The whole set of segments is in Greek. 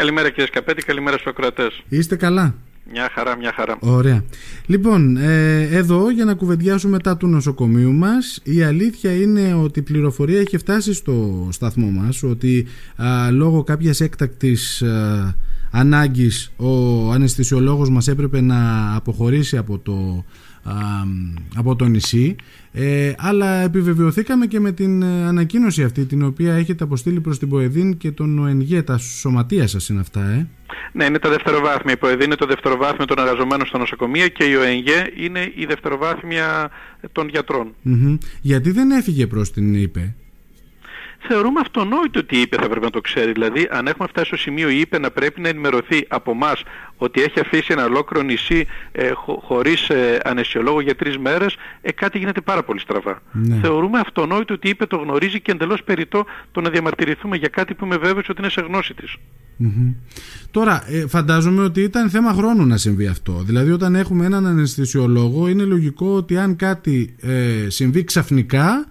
Καλημέρα κύριε Σκαπέτη, καλημέρα στους ακροατές. Είστε καλά; Μια χαρά, μια χαρά. Ωραία. Λοιπόν, ε, εδώ για να κουβεντιάσουμε μετά του νοσοκομείου μας η αλήθεια είναι ότι η πληροφορία έχει φτάσει στο σταθμό μας ότι α, λόγω κάποιας έκτακτης α, ανάγκης ο αναισθησιολόγος μας έπρεπε να αποχωρήσει από το από το νησί. Ε, αλλά επιβεβαιωθήκαμε και με την ε, ανακοίνωση αυτή την οποία έχετε αποστείλει προς την Ποεδίν και τον ΟΕΝΓΕ τα σωματεία σας είναι αυτά ε; Ναι είναι τα δευτεροβάθμια. Η Ποεδίν είναι το δευτεροβάθμιο των εργαζομένων στα νοσοκομεία και η ΟΕΝΓΕ είναι η δευτεροβάθμια των γιατρων Γιατί δεν έφυγε προς την ΙΠΕ θεωρούμε αυτονόητο ότι η ΥΠΕ θα πρέπει να το ξέρει. Δηλαδή, αν έχουμε φτάσει στο σημείο η ΥΠΕ να πρέπει να ενημερωθεί από εμάς ότι έχει αφήσει ένα ολόκληρο νησί ε, χω, χωρίς ε, αναισιολόγο για τρεις μέρες, ε, κάτι γίνεται πάρα πολύ στραβά. Ναι. Θεωρούμε αυτονόητο ότι η ΥΠΕ το γνωρίζει και εντελώς περιττό το να διαμαρτυρηθούμε για κάτι που είμαι βέβαιος ότι είναι σε γνώση της. Τώρα, ε, φαντάζομαι ότι ήταν θέμα χρόνου να συμβεί αυτό. Δηλαδή, όταν έχουμε έναν αναισθησιολόγο, είναι λογικό ότι αν κάτι ε, συμβεί ξαφνικά,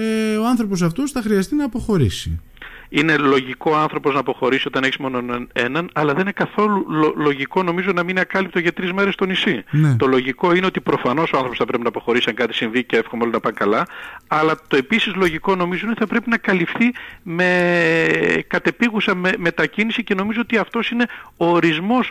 ε, ο άνθρωπος αυτός θα χρειαστεί να αποχωρήσει. Είναι λογικό άνθρωπος να αποχωρήσει όταν έχεις μόνο έναν, αλλά δεν είναι καθόλου λογικό νομίζω να μείνει ακάλυπτο για τρεις μέρες στο νησί. Ναι. Το λογικό είναι ότι προφανώς ο άνθρωπος θα πρέπει να αποχωρήσει αν κάτι συμβεί και εύχομαι όλοι να πάνε καλά, αλλά το επίσης λογικό νομίζω είναι ότι θα πρέπει να καλυφθεί με κατεπίγουσα με, μετακίνηση και νομίζω ότι αυτός είναι ο ορισμός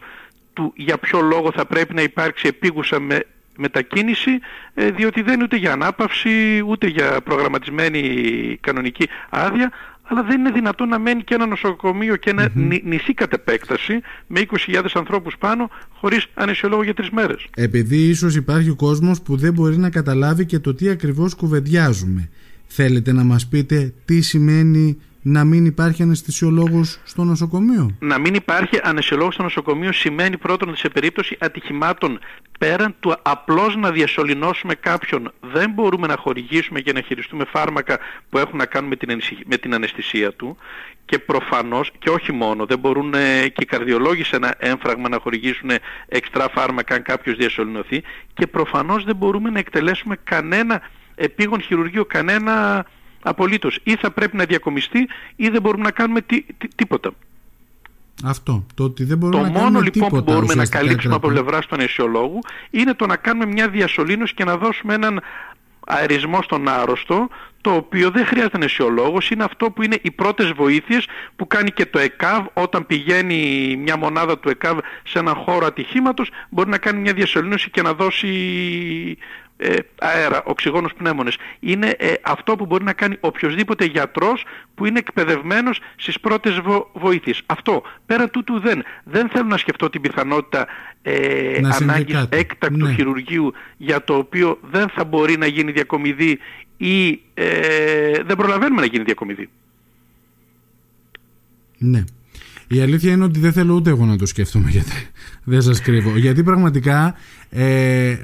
του για ποιο λόγο θα πρέπει να υπάρξει επίγουσα με, μετακίνηση ε, διότι δεν είναι ούτε για ανάπαυση ούτε για προγραμματισμένη κανονική άδεια αλλά δεν είναι δυνατόν να μένει και ένα νοσοκομείο και ένα mm-hmm. νησί κατ' επέκταση με 20.000 ανθρώπους πάνω χωρίς ανεσιολόγο για τρεις μέρες. Επειδή ίσως υπάρχει κόσμος που δεν μπορεί να καταλάβει και το τι ακριβώς κουβεντιάζουμε. Θέλετε να μας πείτε τι σημαίνει να μην υπάρχει αναισθησιολόγος στο νοσοκομείο; Να μην υπάρχει αναισθησιολόγος στο νοσοκομείο σημαίνει πρώτον σε περίπτωση ατυχημάτων πέραν του απλώς να διασωληνώσουμε κάποιον δεν μπορούμε να χορηγήσουμε και να χειριστούμε φάρμακα που έχουν να κάνουν με την, με την αναισθησία του και προφανώς και όχι μόνο δεν μπορούν ε, και οι καρδιολόγοι σε ένα έμφραγμα να χορηγήσουν εξτρά φάρμακα αν κάποιος διασωληνωθεί και προφανώς δεν μπορούμε να εκτελέσουμε κανένα επίγον χειρουργείο, κανένα απολύτως. Ή θα πρέπει να διακομιστεί ή δεν μπορούμε να κάνουμε τίποτα. Αυτό. Το ότι δεν μπορούμε το να μόνο λοιπόν τίποτα, που μπορούμε να καλύψουμε από πλευράς του αναισιολόγου είναι το να κάνουμε μια διασωλήνωση και να δώσουμε έναν αερισμό στον άρρωστο το οποίο δεν χρειάζεται αναισιολόγος, είναι αυτό που είναι οι πρώτες βοήθειες που κάνει και το ΕΚΑΒ όταν πηγαίνει μια μονάδα του ΕΚΑΒ σε έναν χώρο ατυχήματος μπορεί να κάνει μια διασωλήνωση και να δώσει ε, αέρα, οξυγόνους πνεύμονες. Είναι ε, αυτό που μπορεί να κάνει οποιοδήποτε γιατρός που είναι εκπαιδευμένος στις πρώτες βο- βοήθειες. Αυτό. Πέρα τούτου δεν. Δεν θέλω να σκεφτώ την πιθανότητα ε, ανάγκης έκτακτου ναι. χειρουργείου για το οποίο δεν θα μπορεί να γίνει διακομιδή ή ε, δεν προλαβαίνουμε να γίνει διακομιδή. Ναι. Η αλήθεια είναι ότι δεν θέλω ούτε εγώ να το σκέφτομαι γιατί δεν σας κρύβω. Γιατί πραγματικά ε,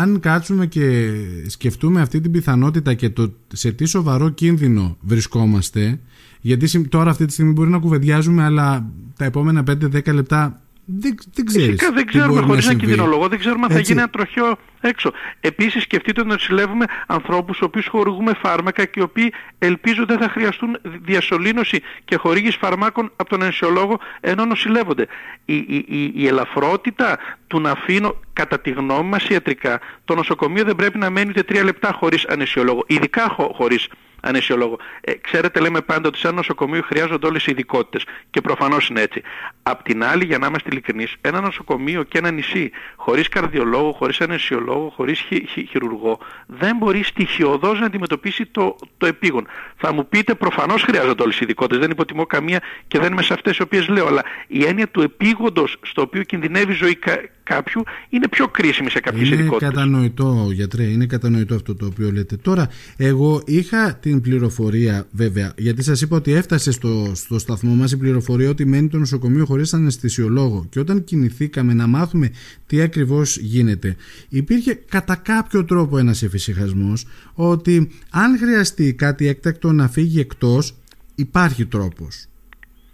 αν κάτσουμε και σκεφτούμε αυτή την πιθανότητα και το σε τι σοβαρό κίνδυνο βρισκόμαστε, γιατί τώρα αυτή τη στιγμή μπορεί να κουβεντιάζουμε, αλλά τα επόμενα 5-10 λεπτά δεν, δεν ξέρεις Φυσικά δεν ξέρουμε χωρίς ένα κινδυνολόγο, δεν ξέρουμε αν θα γίνει ένα τροχιό έξω. Επίσης σκεφτείτε ότι να συλλεύουμε ανθρώπους στους οποίους χορηγούμε φάρμακα και οι οποίοι ελπίζω δεν θα χρειαστούν διασωλήνωση και χορήγηση φαρμάκων από τον ενσιολόγο ενώ νοσηλεύονται. Η, η, η, η ελαφρότητα του να αφήνω κατά τη γνώμη μας ιατρικά το νοσοκομείο δεν πρέπει να μένει ούτε τρία λεπτά χωρίς ανεσιολόγο, ειδικά χω, χωρίς ανεσιολόγο. Ε, ξέρετε, λέμε πάντα ότι σε ένα νοσοκομείο χρειάζονται όλες οι ειδικότητες και προφανώς είναι έτσι. Απ' την άλλη, για να είμαστε ειλικρινείς, ένα νοσοκομείο και ένα νησί χωρίς καρδιολόγο, χωρίς ανεσιολόγο, χωρίς χει, χει, χειρουργό, δεν μπορεί στοιχειοδός να αντιμετωπίσει το, το επίγον. Θα μου πείτε, προφανώς χρειάζονται όλες οι ειδικότητες, δεν υποτιμώ καμία και δεν είμαι σε αυτές οι οποίες λέω, αλλά η έννοια του επίγοντος στο οποίο κινδυνεύει η ζωή κάποιου είναι πιο κρίσιμη σε κάποιες είναι ειδικότητες. Είναι κατανοητό γιατρέ, είναι κατανοητό αυτό το οποίο λέτε. Τώρα, εγώ είχα την πληροφορία βέβαια, γιατί σας είπα ότι έφτασε στο, στο σταθμό μας η πληροφορία ότι μένει το νοσοκομείο χωρίς αναισθησιολόγο και όταν κινηθήκαμε να μάθουμε τι ακριβώς γίνεται, υπήρχε κατά κάποιο τρόπο ένας εφησυχασμός ότι αν χρειαστεί κάτι έκτακτο να φύγει εκτός, υπάρχει τρόπος.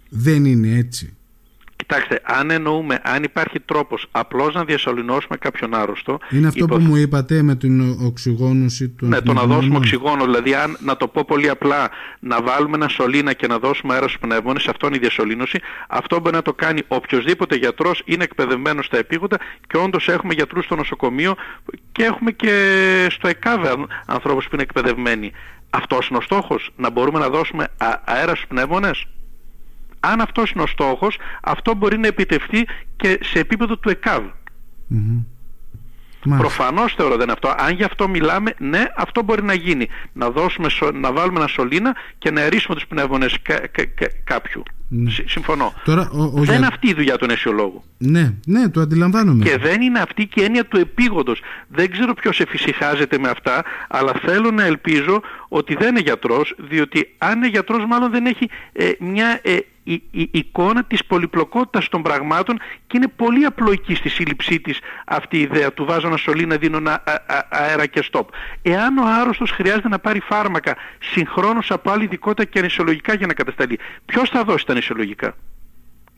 Δεν είναι έτσι. Κοιτάξτε, αν εννοούμε, αν υπάρχει τρόπος απλώς να διασωληνώσουμε κάποιον άρρωστο... Είναι αυτό που μου είπατε με την οξυγόνωση του Ναι, το να δώσουμε οξυγόνο, δηλαδή αν, να το πω πολύ απλά, να βάλουμε ένα σωλήνα και να δώσουμε αέρα στους πνεύμονες, αυτό είναι η διασωλήνωση. Αυτό μπορεί να το κάνει οποιοδήποτε γιατρός, είναι εκπαιδευμένος στα επίγοντα και όντως έχουμε γιατρούς στο νοσοκομείο και έχουμε και στο ΕΚΑΒΕ ανθρώπους που είναι εκπαιδευμένοι. Αυτός είναι ο στόχος, να μπορούμε να δώσουμε αέρα στους πνεύμονες. Αν αυτός είναι ο στόχος, αυτό μπορεί να επιτευχθεί και σε επίπεδο του ΕΚΑΒ. Mm-hmm. Προφανώς θεωρώ δεν είναι αυτό. Αν γι' αυτό μιλάμε, ναι, αυτό μπορεί να γίνει. Να, δώσουμε, να βάλουμε ένα σωλήνα και να ερίσουμε τους πνεύμονες κάποιου. Ναι. Συμφωνώ. Τώρα, ο, ο, δεν είναι αυτή η δουλειά του νεσιολόγου. Ναι, ναι, το αντιλαμβάνομαι. Και δεν είναι αυτή και η έννοια του επίγοντος. Δεν ξέρω ποιος εφησυχάζεται με αυτά, αλλά θέλω να ελπίζω ότι δεν είναι γιατρός, διότι αν είναι γιατρός μάλλον δεν έχει ε, μια ε, η, η, εικόνα της πολυπλοκότητας των πραγμάτων και είναι πολύ απλοϊκή στη σύλληψή της αυτή η ιδέα του βάζω ένα σωλήνα δίνω ένα αέρα και στόπ. Εάν ο άρρωστος χρειάζεται να πάρει φάρμακα συγχρόνως από άλλη ειδικότητα και ανισιολογικά για να κατασταλεί, ποιος θα δώσει τα ανισιολογικά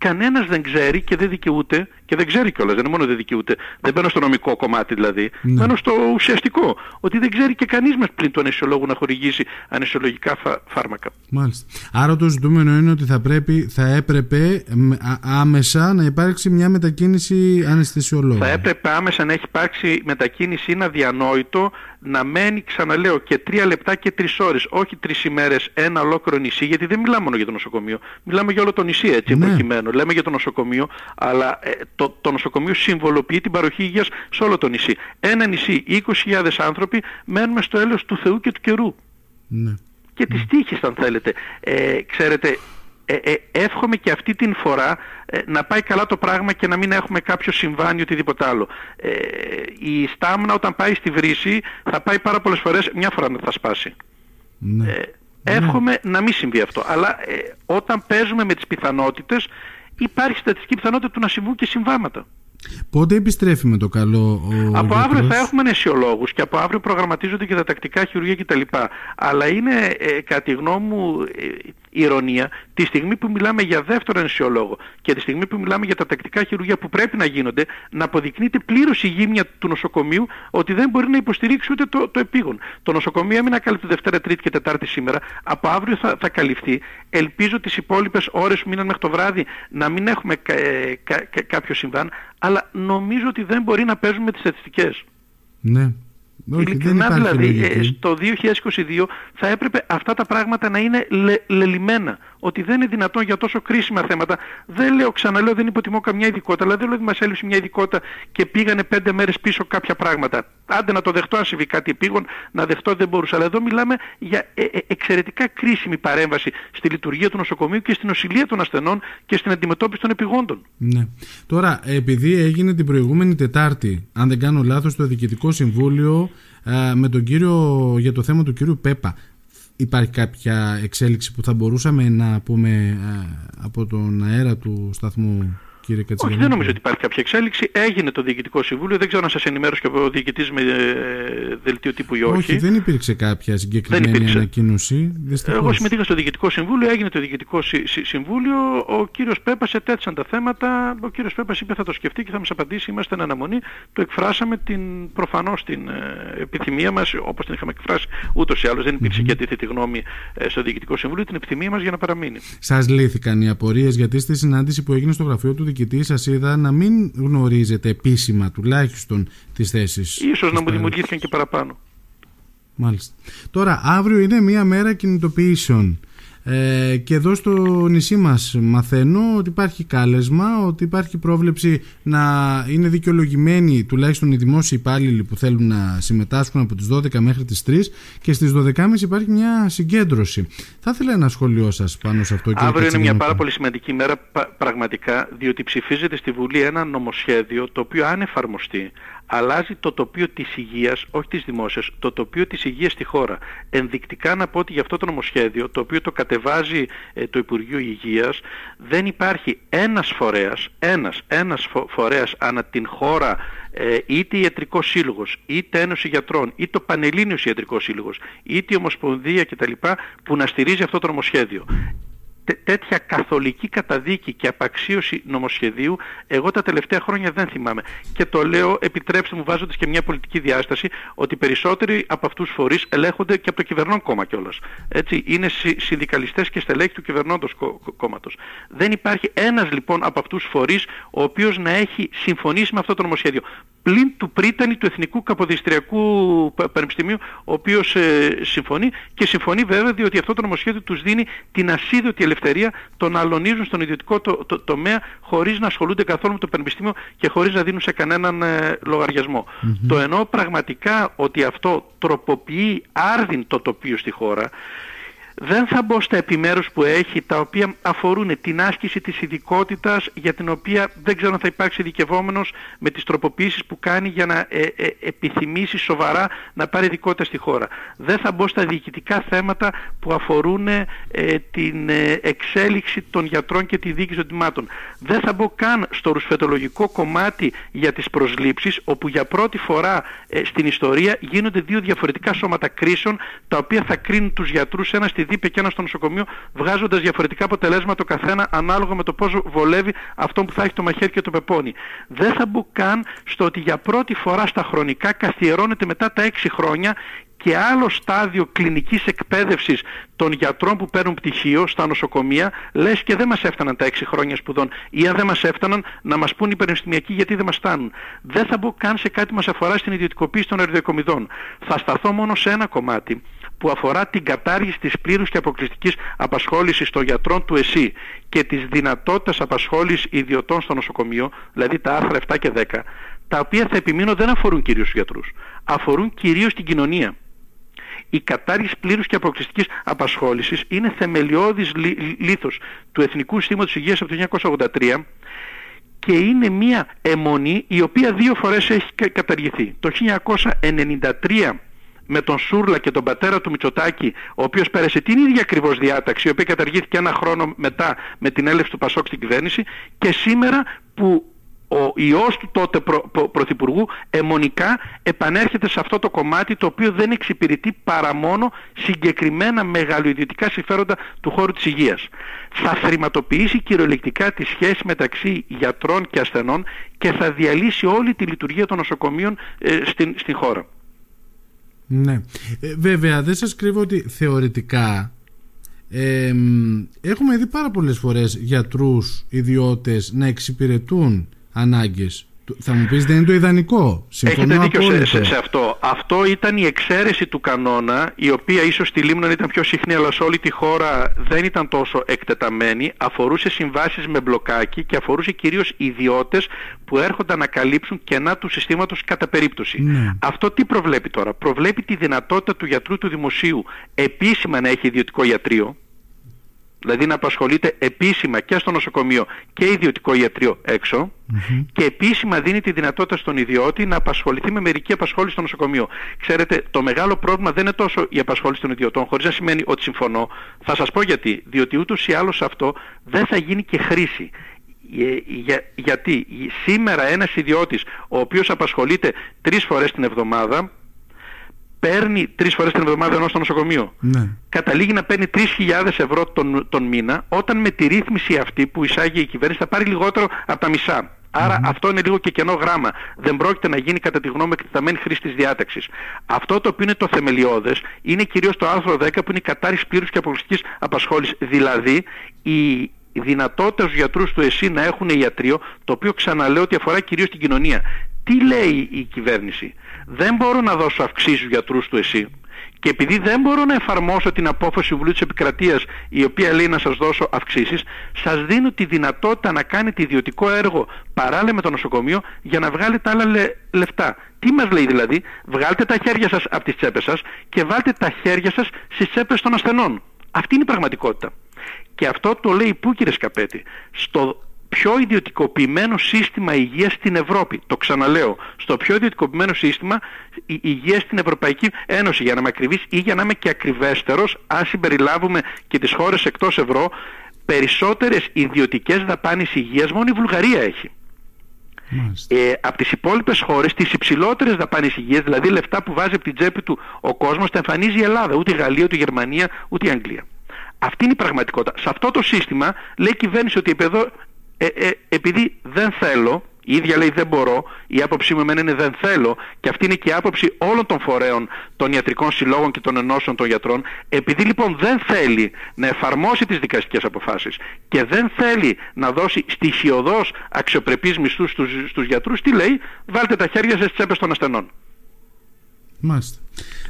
κανένας δεν ξέρει και δεν δικαιούται και δεν ξέρει κιόλας, δεν είναι μόνο δεν δικαιούται, δεν μπαίνω στο νομικό κομμάτι δηλαδή, ναι. μπαίνω στο ουσιαστικό, ότι δεν ξέρει και κανείς μας πλην του ανεσιολόγου να χορηγήσει ανεσιολογικά φάρμακα. Μάλιστα. Άρα το ζητούμενο είναι ότι θα, πρέπει, θα έπρεπε άμεσα να υπάρξει μια μετακίνηση αναισθησιολόγου. Θα έπρεπε άμεσα να έχει υπάρξει μετακίνηση, είναι αδιανόητο να μένει, ξαναλέω, και τρία λεπτά και τρεις ώρες, όχι τρεις ημέρες, ένα ολόκληρο νησί, γιατί δεν μιλάμε μόνο για το νοσοκομείο, μιλάμε για όλο το νησί έτσι ναι. προκειμένου. Λέμε για το νοσοκομείο, αλλά ε, το, το νοσοκομείο συμβολοποιεί την παροχή υγείας σε όλο το νησί. Ένα νησί, 20.000 άνθρωποι μένουμε στο έλεος του Θεού και του καιρού. Ναι. Και τις τύχης αν θέλετε. Ε, ξέρετε, ε, ε, εύχομαι και αυτή την φορά ε, να πάει καλά το πράγμα και να μην έχουμε κάποιο συμβάνει οτιδήποτε άλλο. Ε, η στάμνα όταν πάει στη βρύση θα πάει πάρα πολλές φορές, μια φορά να θα σπάσει. Ναι. Ε, εύχομαι να μην συμβεί αυτό. Αλλά όταν παίζουμε με τις πιθανότητες υπάρχει στατιστική πιθανότητα του να συμβούν και συμβάματα. Πότε επιστρέφει με το καλό ο Από αύριο θα έχουμε νεσιολόγους και από αύριο προγραμματίζονται και τα τακτικά χειρουργία κτλ. Αλλά είναι ε, κατά τη γνώμη μου ε, ηρωνία τη στιγμή που μιλάμε για δεύτερο νεσιολόγο και τη στιγμή που μιλάμε για τα τακτικά χειρουργία που πρέπει να γίνονται να αποδεικνύεται πλήρως η γύμνια του νοσοκομείου ότι δεν μπορεί να υποστηρίξει ούτε το, το επίγον. Το νοσοκομείο έμεινε καλύπτει Δευτέρα, Τρίτη και Τετάρτη σήμερα. Από αύριο θα, θα καλυφθεί. Ελπίζω τις υπόλοιπες ώρες που μείναν μέχρι το βράδυ να μην έχουμε ε, κάποιο συμβάν αλλά νομίζω ότι δεν μπορεί να παίζουμε τις στατιστικές. Ναι. Όχι, Ειλικρινά δηλαδή, ε, στο 2022 θα έπρεπε αυτά τα πράγματα να είναι λε, λελιμένα ότι δεν είναι δυνατόν για τόσο κρίσιμα θέματα. Δεν λέω, ξαναλέω, δεν υποτιμώ καμιά ειδικότητα, αλλά δεν λέω ότι μας έλειψε μια ειδικότητα και πήγανε πέντε μέρες πίσω κάποια πράγματα. Άντε να το δεχτώ αν συμβεί κάτι επίγον, να δεχτώ δεν μπορούσα. Αλλά εδώ μιλάμε για ε, ε, εξαιρετικά κρίσιμη παρέμβαση στη λειτουργία του νοσοκομείου και στην οσυλία των ασθενών και στην αντιμετώπιση των επιγόντων. Ναι. Τώρα, επειδή έγινε την προηγούμενη Τετάρτη, αν δεν κάνω λάθος, το Διοικητικό Συμβούλιο ε, με τον κύριο, για το θέμα του κύριου Πέπα υπάρχει κάποια εξέλιξη που θα μπορούσαμε να πούμε ε, από τον αέρα του σταθμού; Κύριε Όχι, δεν νομίζω ότι υπάρχει κάποια εξέλιξη. Έγινε το Διοικητικό Συμβούλιο. Δεν ξέρω αν σας ενημέρωσε και ο διοικητής με ε, δελτίο τύπου ή όχι. Όχι, δεν υπήρξε κάποια συγκεκριμένη ανακοίνωση. Δυστυχώς. Εγώ συμμετείχα στο Διοικητικό Συμβούλιο, έγινε το Διοικητικό Συμβούλιο. Ο κύριος Πέπας ετέθησαν τα θέματα. Ο κύριος Πέπας είπε θα το σκεφτεί και θα μας απαντήσει. Είμαστε εν αναμονή. Το εκφράσαμε την, προφανώς την ε, επιθυμία μας, όπως την είχαμε εκφράσει ούτως ή άλλως. Δεν υπήρξε mm-hmm. και αντίθετη γνώμη ε, στο Διοικητικό Συμβούλιο, την επιθυμία μας για να παραμείνει. Σας λύθηκαν οι απορίες γιατί στη συνάντηση που έγινε στο γραφείο του διοικητή σας είδα να μην γνωρίζετε επίσημα τουλάχιστον τις θέσεις. Ίσως να μου δημιουργήθηκαν και παραπάνω. Μάλιστα. Τώρα αύριο είναι μια μέρα κινητοποιήσεων. Ε, και εδώ στο νησί μας μαθαίνω ότι υπάρχει κάλεσμα, ότι υπάρχει πρόβλεψη να είναι δικαιολογημένοι τουλάχιστον οι δημόσιοι υπάλληλοι που θέλουν να συμμετάσχουν από τις 12 μέχρι τις 3 και στις 12.30 υπάρχει μια συγκέντρωση. Θα ήθελα ένα σχόλιο σας πάνω σε αυτό. Αύριο είναι μια πάρα πολύ σημαντική μέρα πραγματικά διότι ψηφίζεται στη Βουλή ένα νομοσχέδιο το οποίο αν εφαρμοστεί αλλάζει το τοπίο της υγείας, όχι της δημόσιας, το τοπίο της υγείας στη χώρα. Ενδεικτικά να πω ότι για αυτό το νομοσχέδιο, το οποίο το κατεβάζει ε, το Υπουργείο Υγείας, δεν υπάρχει ένας φορέας, ένας, ένας φορέας ανά την χώρα, ε, είτε ιατρικός σύλλογος, είτε ένωση γιατρών, είτε ο Πανελλήνιος ιατρικός σύλλογος, είτε η Ομοσπονδία κτλ. που να στηρίζει αυτό το νομοσχέδιο τέτοια καθολική καταδίκη και απαξίωση νομοσχεδίου εγώ τα τελευταία χρόνια δεν θυμάμαι. Και το λέω, επιτρέψτε μου βάζοντας και μια πολιτική διάσταση, ότι περισσότεροι από αυτούς τους φορείς ελέγχονται και από το κυβερνών κόμμα κιόλας. Έτσι, είναι συνδικαλιστές και στελέχη του κυβερνώντος κόμματος. Δεν υπάρχει ένας λοιπόν από αυτούς τους φορείς ο οποίος να έχει συμφωνήσει με αυτό το νομοσχέδιο. Πλην του πρίτανη του Εθνικού Καποδιστριακού Πανεπιστημίου, ο οποίος ε, συμφωνεί και συμφωνεί βέβαια διότι αυτό το νομοσχέδιο τους δίνει την ασίδωτη ελευθερία το να αλωνίζουν στον ιδιωτικό το, το, τομέα χωρίς να ασχολούνται καθόλου με το πανεπιστήμιο και χωρίς να δίνουν σε κανέναν ε, λογαριασμο Το εννοώ πραγματικά ότι αυτό τροποποιεί άρδιν το τοπίο στη χώρα δεν θα μπω στα επιμέρους που έχει τα οποία αφορούν την άσκηση της ειδικότητας για την οποία δεν ξέρω αν θα υπάρξει ειδικευόμενος με τις τροποποιήσεις που κάνει για να ε, ε, επιθυμήσει σοβαρά να πάρει ειδικότητα στη χώρα. Δεν θα μπω στα διοικητικά θέματα που αφορούν ε, την εξέλιξη των γιατρών και τη διοίκηση των τιμάτων. Δεν θα μπω καν στο ρουσφετολογικό κομμάτι για τις προσλήψεις όπου για πρώτη φορά στην ιστορία γίνονται δύο διαφορετικά σώματα κρίσεων τα οποία θα κρίνουν τους γιατρούς ένα στη δίπε και ένα στο νοσοκομείο, βγάζοντας διαφορετικά αποτελέσματα το καθένα ανάλογα με το πώ βολεύει αυτό που θα έχει το μαχαίρι και το πεπόνι. Δεν θα μπω καν στο ότι για πρώτη φορά στα χρονικά καθιερώνεται μετά τα έξι χρόνια και άλλο στάδιο κλινικής εκπαίδευσης των γιατρών που παίρνουν πτυχίο στα νοσοκομεία, λες και δεν μας έφταναν τα έξι χρόνια σπουδών ή αν δεν μας έφταναν να μας πούν οι πανεπιστημιακοί γιατί δεν μας φτάνουν. Δεν θα μπω καν σε κάτι που μας αφορά στην ιδιωτικοποίηση των αεροδιακομιδών. Θα σταθώ μόνο σε ένα κομμάτι που αφορά την κατάργηση της πλήρους και αποκλειστικής απασχόλησης των γιατρών του ΕΣΥ και της δυνατότητας απασχόλησης ιδιωτών στο νοσοκομείο, δηλαδή τα άρθρα 7 και 10, τα οποία θα επιμείνω δεν αφορούν κυρίως τους γιατρούς, αφορούν κυρίως την κοινωνία. Η κατάργηση πλήρους και αποκλειστικής απασχόλησης είναι θεμελιώδης λήθος του Εθνικού Συστήματος Υγείας από το 1983 και είναι μια αιμονή η οποία δύο φορές έχει καταργηθεί. Το 1993 με τον Σούρλα και τον πατέρα του Μητσοτάκη, ο οποίος πέρασε την ίδια ακριβώς διάταξη, η οποία καταργήθηκε ένα χρόνο μετά με την έλευση του Πασόκ στην κυβέρνηση και σήμερα που ο ιός του τότε προ, Πρωθυπουργού αιμονικά επανέρχεται σε αυτό το κομμάτι το οποίο δεν εξυπηρετεί παρά μόνο συγκεκριμένα μεγαλοειδιωτικά συμφέροντα του χώρου της υγείας. Θα θρηματοποιήσει κυριολεκτικά τη σχέση μεταξύ γιατρών και ασθενών και θα διαλύσει όλη τη λειτουργία των νοσοκομείων ε, στην, στην χώρα. Ναι. Ε, βέβαια, δεν σας κρύβω ότι θεωρητικά έχουμε δει πάρα πολλές φορές γιατρούς, ιδιώτες να εξυπηρετούν ανάγκες θα μου πεις δεν είναι το ιδανικό. Συμφωνώ Έχετε δίκιο σε, σε, αυτό. Αυτό ήταν η εξαίρεση του κανόνα, η οποία ίσως στη Λίμνο ήταν πιο συχνή, αλλά σε όλη τη χώρα δεν ήταν τόσο εκτεταμένη. Αφορούσε συμβάσεις με μπλοκάκι και αφορούσε κυρίως ιδιώτες που έρχονταν να καλύψουν κενά του συστήματος κατά περίπτωση. Ναι. Αυτό τι προβλέπει τώρα; Προβλέπει τη δυνατότητα του γιατρού του δημοσίου επίσημα να έχει ιδιωτικό ιατρείο δηλαδή να απασχολείται επίσημα και στο νοσοκομείο και ιδιωτικό ιατρείο και επίσημα δίνει τη δυνατότητα στον ιδιώτη να απασχοληθεί με μερική απασχόληση στο νοσοκομείο. Ξέρετε, το μεγάλο πρόβλημα δεν είναι τόσο η απασχόληση των ιδιωτών, χωρίς να σημαίνει ότι συμφωνώ. Θα σας πω γιατί. Διότι ούτως ή άλλως αυτό δεν θα γίνει και χρήση. Ε, για, γιατί; Σήμερα ένας ιδιώτης ο οποίος απασχολείται τρεις φορές την εβδομάδα παίρνει τρεις φορές την εβδομάδα ενώ στο νοσοκομείο. Ναι. Καταλήγει να παίρνει 3.000 ευρώ τον, τον μήνα, όταν με τη ρύθμιση αυτή που εισάγει η κυβέρνηση θα πάρει λιγότερο από τα μισά. Άρα αυτό είναι λίγο και κενό γράμμα. Δεν πρόκειται να γίνει κατά τη γνώμη εκτεταμένη χρήση της διάταξης. Αυτό το οποίο είναι το θεμελιώδες είναι κυρίως το άρθρο 10 που είναι η κατάρριξη πλήρους και αποκλειστικής απασχόλησης. Δηλαδή η δυνατότητα στους γιατρούς του ΕΣΥ να έχουν ιατρείο, το οποίο ξαναλέω ότι αφορά κυρίως την κοινωνία. Τι λέει η κυβέρνηση; Δεν μπορώ να δώσω αυξήσεις στους γιατρούς του εσύ και επειδή δεν μπορώ να εφαρμόσω την απόφαση του Βουλίου της Επικρατείας η οποία λέει να σας δώσω αυξήσεις, σας δίνω τη δυνατότητα να κάνετε ιδιωτικό έργο παράλληλα με το νοσοκομείο για να βγάλετε άλλα λεφτά. Τι μας λέει δηλαδή, βγάλτε τα χέρια σας από τις τσέπες σας και βάλτε τα χέρια σας στις τσέπες των ασθενών. Αυτή είναι η πραγματικότητα. Και αυτό το λέει πού κύριε Σκαπέτη, στο πιο ιδιωτικοποιημένο σύστημα υγείας στην Ευρώπη. Το ξαναλέω, στο πιο ιδιωτικοποιημένο σύστημα υγείας στην Ευρωπαϊκή Ένωση, για να είμαι ακριβής ή για να είμαι και ακριβέστερος, αν συμπεριλάβουμε και τις χώρες εκτός ευρώ, περισσότερες ιδιωτικές δαπάνες υγείας μόνο η Βουλγαρία έχει. Ε, από τις υπόλοιπες χώρες τις υψηλότερες δαπάνες υγείας, δηλαδή λεφτά που βάζει από την τσέπη του ο κόσμος, τα εμφανίζει η Ελλάδα, ούτε η Γαλλία, ούτε η Γερμανία, ούτε η Αγγλία. Αυτή είναι η πραγματικότητα. Σε αυτό το σύστημα λέει η κυβέρνηση ότι εδώ, ε, ε, επειδή δεν θέλω, η ίδια λέει δεν μπορώ, η άποψή μου εμένα είναι δεν θέλω και αυτή είναι και η άποψη όλων των φορέων των ιατρικών συλλόγων και των ενώσεων των γιατρών. Επειδή λοιπόν δεν θέλει να εφαρμόσει τις δικαστικές αποφάσεις και δεν θέλει να δώσει στοιχειοδός αξιοπρεπείς μισθούς στους, στους γιατρούς, τι λέει, βάλτε τα χέρια στις τσέπες των ασθενών. Μάλιστα.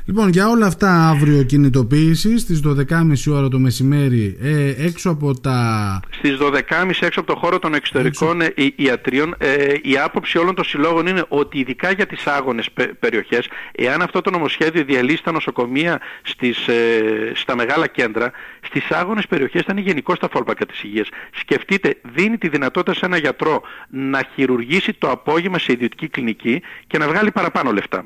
Λοιπόν, για όλα αυτά αύριο κινητοποίηση στις 12.30 ώρα το μεσημέρι ε, έξω από τα... Στις 12.30 έξω από το χώρο των εξωτερικών έξω... Ε, ιατρίων ε, η άποψη όλων των συλλόγων είναι ότι ειδικά για τις άγονες περιοχές εάν αυτό το νομοσχέδιο διαλύσει τα νοσοκομεία στις, ε, στα μεγάλα κέντρα στις άγονες περιοχές θα είναι γενικώς τα φόλπακα της υγείας. Σκεφτείτε, δίνει τη δυνατότητα σε ένα γιατρό να χειρουργήσει το απόγευμα σε ιδιωτική κλινική και να βγάλει παραπάνω λεφτά.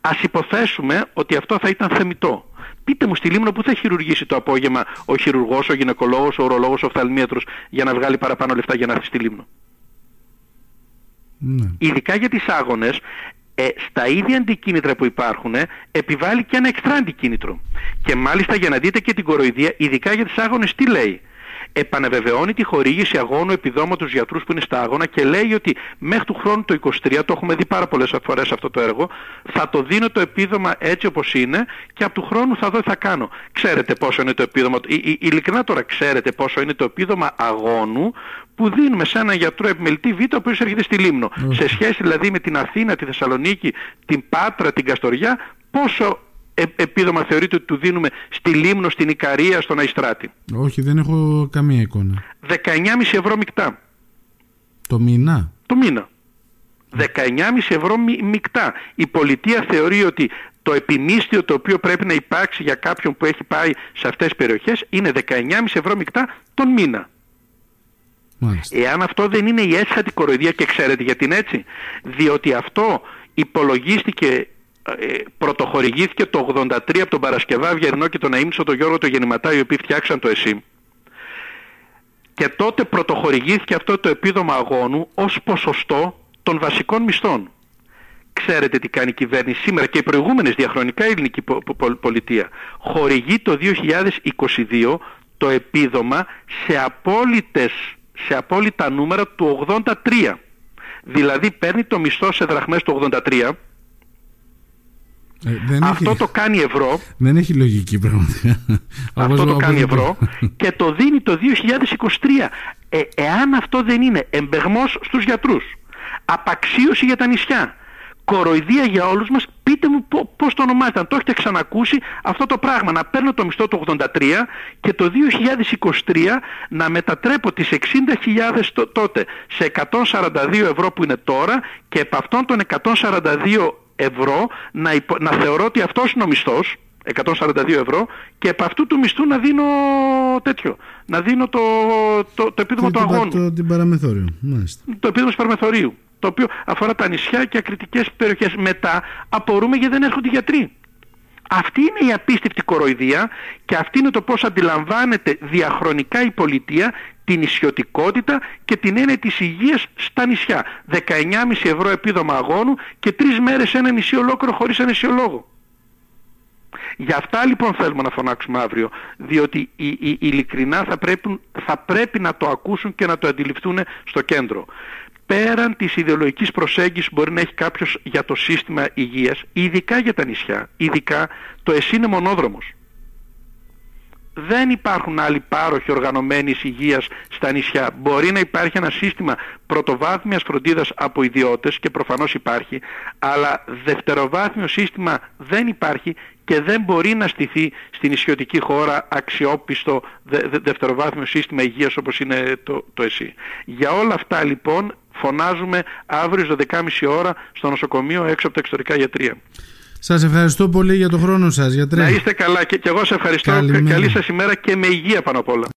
Ας υποθέσουμε ότι αυτό θα ήταν θεμητό. Πείτε μου στη Λίμνο που θα χειρουργήσει το απόγευμα ο χειρουργός, ο γυναικολόγος, ο ορολόγος, ο οφθαλμίατρος για να βγάλει παραπάνω λεφτά για να έρθει στη Λίμνο; Ναι. Ειδικά για τις άγονες, ε, στα ίδια αντικίνητρα που υπάρχουν επιβάλλει και ένα εξτρά αντικίνητρο. Και μάλιστα για να δείτε και την κοροϊδία, ειδικά για τις άγονες τι λέει; Επανεβεβαιώνει τη χορήγηση αγώνου επιδόματος γιατρούς που είναι στα άγωνα και λέει ότι μέχρι του χρόνου το 23, το έχουμε δει πάρα πολλές φορές αυτό το έργο, θα το δίνω το επίδομα έτσι όπως είναι και από του χρόνου θα δω τι θα κάνω. Ξέρετε πόσο είναι το επίδομα, ειλικρινά τώρα ξέρετε πόσο είναι το επίδομα αγώνου που δίνουμε σε έναν γιατρό επιμελητή Β ο οποίος έρχεται στη Λίμνο. Σε σχέση δηλαδή με την Αθήνα, τη Θεσσαλονίκη, την Πάτρα, την Καστοριά, πόσο ε, επίδομα θεωρείτε ότι του δίνουμε στη Λίμνο, στην Ικαρία, στον Αϊστράτη. Όχι, δεν έχω καμία εικόνα. 19,5 ευρώ μεικτά. Το μήνα; Το μήνα. 19,5 ευρώ μεικτά. Η πολιτεία θεωρεί ότι το επιμίσθιο το οποίο πρέπει να υπάρξει για κάποιον που έχει πάει σε αυτές τις περιοχές είναι 19,5 ευρώ μεικτά τον μήνα. Μάλιστα. Εάν αυτό δεν είναι η έσχατη κοροϊδία και ξέρετε γιατί είναι έτσι. Διότι αυτό υπολογίστηκε ε, πρωτοχορηγήθηκε το 83 από τον Παρασκευά Ερνό και τον Αίμνησο τον Γιώργο το Γεννηματά οι οποίοι φτιάξαν το ΕΣΥ και τότε πρωτοχορηγήθηκε αυτό το επίδομα αγώνου ως ποσοστό των βασικών μισθών. Ξέρετε τι κάνει η κυβέρνηση σήμερα και οι προηγούμενες διαχρονικά η ελληνική πολιτεία. Χορηγεί το 2022 το επίδομα σε, απόλυτες, σε απόλυτα νούμερα του 83. Δηλαδή παίρνει το μισθό σε δραχμές του 83 ε, αυτό το κάνει ευρώ. Δεν έχει λογική πραγματικά. Αυτό το κάνει ευρώ και το δίνει το 2023. Ε, εάν αυτό δεν είναι εμπεγμός στους γιατρούς, απαξίωση για τα νησιά, κοροϊδία για όλους μας, πείτε μου πώς το ονομάζετε, αν το έχετε ξανακούσει αυτό το πράγμα, να παίρνω το μισθό του 83 και το 2023 να μετατρέπω τις 60.000 τότε σε 142 ευρώ που είναι τώρα και επ' αυτών των 142 ευρώ να, να θεωρώ ότι αυτός είναι ο μισθός 142 ευρώ και από αυτού του μισθού να δίνω τέτοιο. Να δίνω το, το, το επίδομα του αγώνου. Το, την παραμεθόριο. Το επίδομα του παραμεθορίου. Το οποίο αφορά τα νησιά και ακριτικές περιοχές. Μετά απορούμε γιατί δεν έρχονται γιατροί. Αυτή είναι η απίστευτη κοροϊδία και αυτή είναι το πώς αντιλαμβάνεται διαχρονικά η πολιτεία την ισιωτικότητα και την έννοια της υγείας στα νησιά. 19,5 ευρώ επίδομα αγώνου και τρεις μέρες ένα νησί ολόκληρο χωρίς ανεσιολόγο. Γι' αυτά λοιπόν θέλουμε να φωνάξουμε αύριο, διότι οι, οι, ειλικρινά θα πρέπει, θα πρέπει να το ακούσουν και να το αντιληφθούν στο κέντρο. Πέραν της ιδεολογικής προσέγγισης που μπορεί να έχει κάποιος για το σύστημα υγείας, ειδικά για τα νησιά, ειδικά το ΕΣΥ είναι μονόδρομος δεν υπάρχουν άλλοι πάροχοι οργανωμένης υγείας στα νησιά. Μπορεί να υπάρχει ένα σύστημα πρωτοβάθμιας φροντίδας από ιδιώτες και προφανώς υπάρχει, αλλά δευτεροβάθμιο σύστημα δεν υπάρχει και δεν μπορεί να στηθεί στην νησιωτική χώρα αξιόπιστο δε, δευτεροβάθμιο σύστημα υγείας όπως είναι το, το ΕΣΥ. Για όλα αυτά λοιπόν φωνάζουμε αύριο στις 12.30 ώρα στο νοσοκομείο έξω από τα εξωτερικά γιατρία. Σας ευχαριστώ πολύ για τον χρόνο σας. Να είστε καλά και, και εγώ σε ευχαριστώ. Καλή σας ημέρα και με υγεία πάνω απ' όλα.